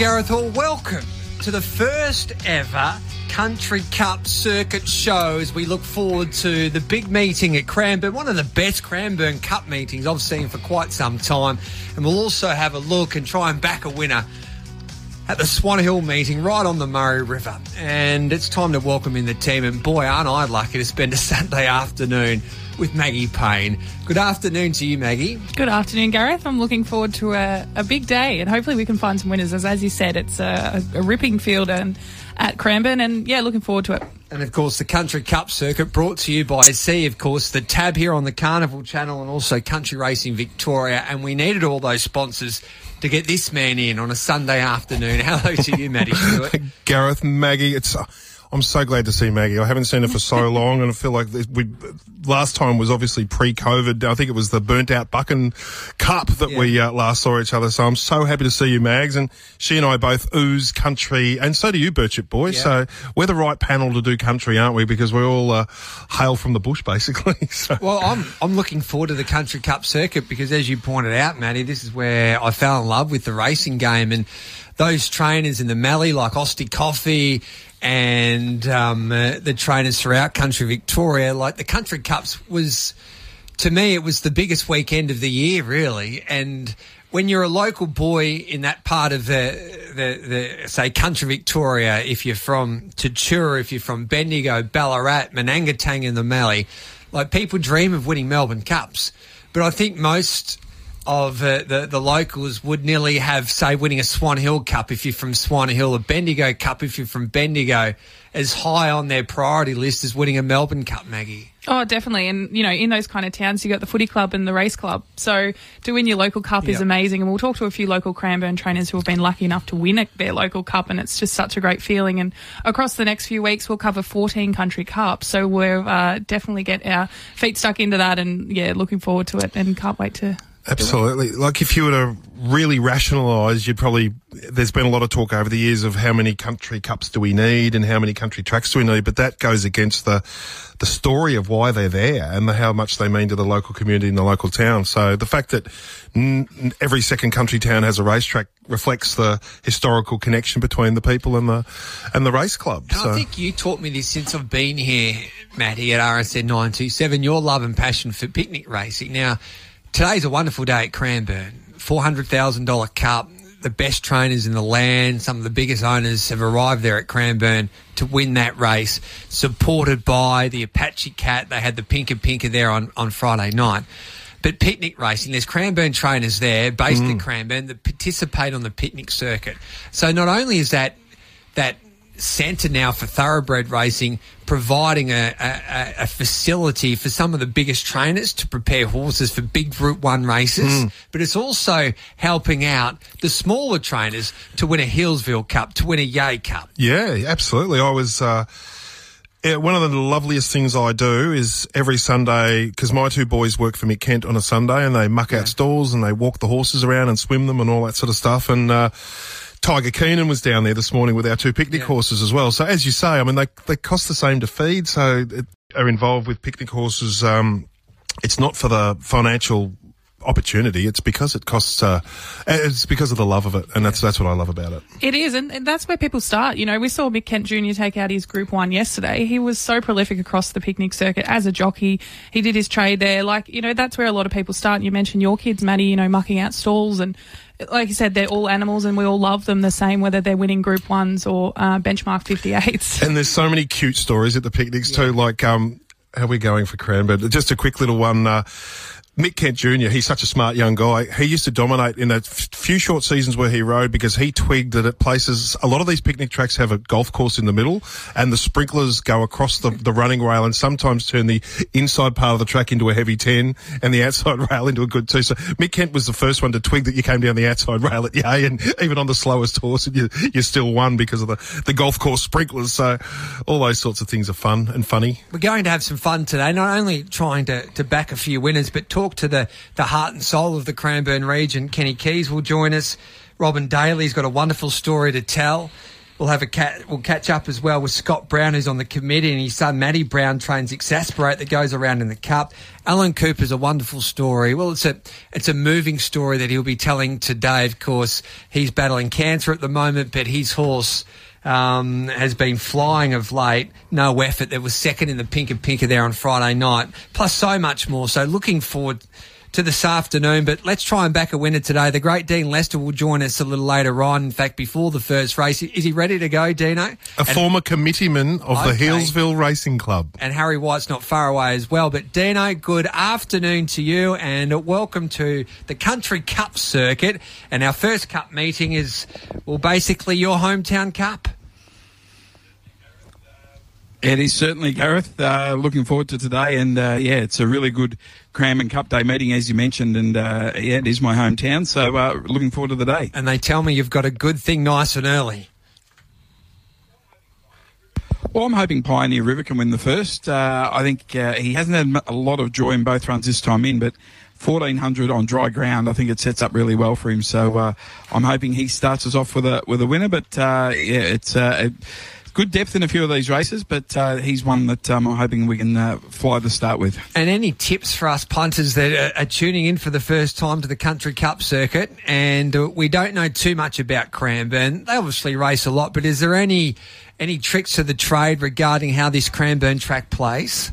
Gareth Hall. Welcome to the first ever Country Cup Circuit show as we look forward to the big meeting at Cranbourne, one of the best Cranbourne Cup meetings I've seen for quite some time. And we'll also have a look and try and back a winner at the Swan Hill meeting right on the Murray River. And it's time to welcome in the team. And boy, aren't I lucky to spend a Saturday afternoon with Maggie Payne. Good afternoon to you, Maggie. Good afternoon, Gareth. I'm looking forward to a, a big day, and hopefully we can find some winners. As as you said, it's a, a ripping field and at Cranbourne, and yeah, looking forward to it. And of course, the Country Cup circuit brought to you by C, of course, the tab here on the Carnival Channel, and also Country Racing Victoria. And we needed all those sponsors to get this man in on a Sunday afternoon. Hello to you, Stewart. Gareth, Maggie, it's. Uh, I'm so glad to see Maggie. I haven't seen her for so long, and I feel like we last time was obviously pre-COVID. I think it was the burnt out Buchan Cup that yeah. we uh, last saw each other. So I'm so happy to see you, Mags, and she and I both ooze country, and so do you, Birchip boy. Yeah. So we're the right panel to do country, aren't we? Because we all uh, hail from the bush, basically. so. Well, I'm I'm looking forward to the Country Cup circuit because, as you pointed out, Maddie, this is where I fell in love with the racing game and those trainers in the Mallee like Osty Coffee and um, uh, the trainers throughout country Victoria. Like the Country Cups was, to me, it was the biggest weekend of the year, really. And when you're a local boy in that part of the, the, the say, country Victoria, if you're from Tatura, if you're from Bendigo, Ballarat, Manangatang in the Mallee, like people dream of winning Melbourne Cups. But I think most of uh, the the locals would nearly have say winning a Swan Hill Cup if you're from Swan Hill, a Bendigo Cup if you're from Bendigo, as high on their priority list as winning a Melbourne Cup, Maggie. Oh, definitely. And, you know, in those kind of towns, you got the footy club and the race club. So to win your local cup yep. is amazing. And we'll talk to a few local Cranbourne trainers who have been lucky enough to win their local cup. And it's just such a great feeling. And across the next few weeks, we'll cover 14 country cups. So we'll uh, definitely get our feet stuck into that. And yeah, looking forward to it and can't wait to Absolutely. Like if you were to really rationalise, you'd probably, there's been a lot of talk over the years of how many country cups do we need and how many country tracks do we need, but that goes against the, the story of why they're there and the, how much they mean to the local community and the local town. So the fact that n- every second country town has a racetrack reflects the historical connection between the people and the, and the race club. So. I think you taught me this since I've been here, Matty, at RSN 927, your love and passion for picnic racing. Now, Today's a wonderful day at Cranbourne. $400,000 cup. The best trainers in the land, some of the biggest owners have arrived there at Cranbourne to win that race, supported by the Apache Cat. They had the Pinker Pinker there on, on Friday night. But picnic racing, there's Cranbourne trainers there based mm. in Cranbourne that participate on the picnic circuit. So not only is that that centre now for thoroughbred racing, providing a, a, a, facility for some of the biggest trainers to prepare horses for big Group 1 races, mm. but it's also helping out the smaller trainers to win a Healesville Cup, to win a Yea Cup. Yeah, absolutely. I was. Uh yeah, one of the loveliest things I do is every Sunday, because my two boys work for Mick Kent on a Sunday and they muck yeah. out stalls and they walk the horses around and swim them and all that sort of stuff. And, uh, Tiger Keenan was down there this morning with our two picnic yeah. horses as well. So as you say, I mean, they, they cost the same to feed. So it, are involved with picnic horses. Um, it's not for the financial opportunity. It's because it costs. Uh, it's because of the love of it, and that's that's what I love about it. It is, and, that's where people start. You know, we saw Mick Kent Jr. take out his Group One yesterday. He was so prolific across the picnic circuit as a jockey. He did his trade there. Like you know, that's where a lot of people start. You mentioned your kids, Maddie. You know, mucking out stalls and like you said, they're all animals and we all love them the same, whether they're winning Group Ones or uh, benchmark 58s. And there's so many cute stories at the picnics yeah. too. Like, um, how are we going for Cranbourne? Just a quick little one. Uh, Mick Kent Jr., he's such a smart young guy. He used to dominate in the few short seasons where he rode because he twigged that at places, a lot of these picnic tracks have a golf course in the middle and the sprinklers go across the, the running rail and sometimes turn the inside part of the track into a heavy 10 and the outside rail into a good 2. So Mick Kent was the first one to twig that you came down the outside rail at Yea and even on the slowest horse you, you still won because of the, the golf course sprinklers. So all those sorts of things are fun and funny. We're going to have some fun today, not only trying to, to back a few winners, but talk to the, the heart and soul of the Cranbourne region. Kenny Keys will join us. Robin Daly's got a wonderful story to tell. we'll have a cat. We'll catch up as well with Scott Brown, who's on the committee, and his son Matty Brown trains Exasperate that goes around in the Cup. Alan Cooper's a wonderful story. Well, it's a it's a moving story that he'll be telling today. Of course, he's battling cancer at the moment, but his horse. Um, has been flying of late. No effort. That was second in the Pinker Pinker there on Friday night. Plus so much more. So looking forward to this afternoon. But let's try and back a winner today. The great Dean Lester will join us a little later on. In fact, before the first race, is he ready to go, Dino? A and, former committeeman of okay. the Healesville Racing Club, and Harry White's not far away as well. But Dino, good afternoon to you, and welcome to the Country Cup circuit. And our first Cup meeting is well, basically your hometown Cup. It is certainly, Gareth. Uh, looking forward to today, and uh, yeah, it's a really good Cranbourne Cup Day meeting, as you mentioned, and uh, yeah, it is my hometown, so uh, looking forward to the day. And they tell me you've got a good thing nice and early. Well, I'm hoping Pioneer River can win the first. Uh, I think uh, he hasn't had a lot of joy in both runs this time in, but 1400 on dry ground, I think it sets up really well for him. So uh, I'm hoping he starts us off with a with a winner. But uh, yeah, it's. It, good depth in a few of these races, but uh, he's one that um, I'm hoping we can uh, fly the start with. And any tips for us punters that are, tuning in for the first time to the Country Cup circuit? And uh, we don't know too much about Cranbourne. They obviously race a lot, but is there any any tricks of the trade regarding how this Cranbourne track plays?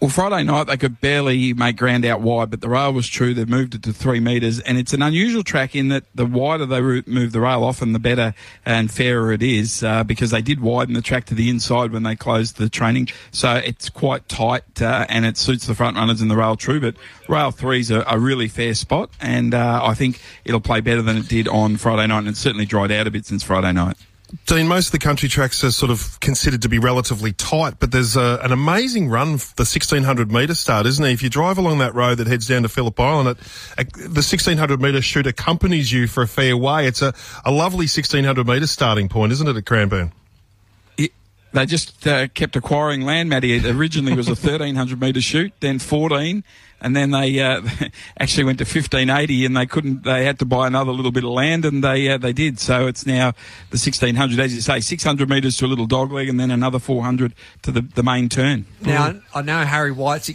Well, Friday night they could barely make ground out wide, but the rail was true. They've moved it to three metres, and it's an unusual track in that the wider they move the rail, often the better and fairer it is, uh, because they did widen the track to the inside when they closed the training. So it's quite tight, uh, and it suits the front runners in the rail true. But rail three is a, a really fair spot, and uh, I think it'll play better than it did on Friday night, and it's certainly dried out a bit since Friday night. Dean, most of the country tracks are sort of considered to be relatively tight, but there's a, an amazing run, the 1600 metre start, isn't there? If you drive along that road that heads down to Phillip Island, it, it, the 1600 metre chute accompanies you for a fair way. It's a, a lovely 1600 metre starting point, isn't it, at Cranbourne? They just uh, kept acquiring land, Matty. It originally was a 1300 metre chute, then 14, and then they uh, actually went to 1580, and they couldn't. They had to buy another little bit of land, and they uh, they did. So it's now the 1600, as you say, 600 metres to a little dogleg, and then another 400 to the, the main turn. Now I know Harry White's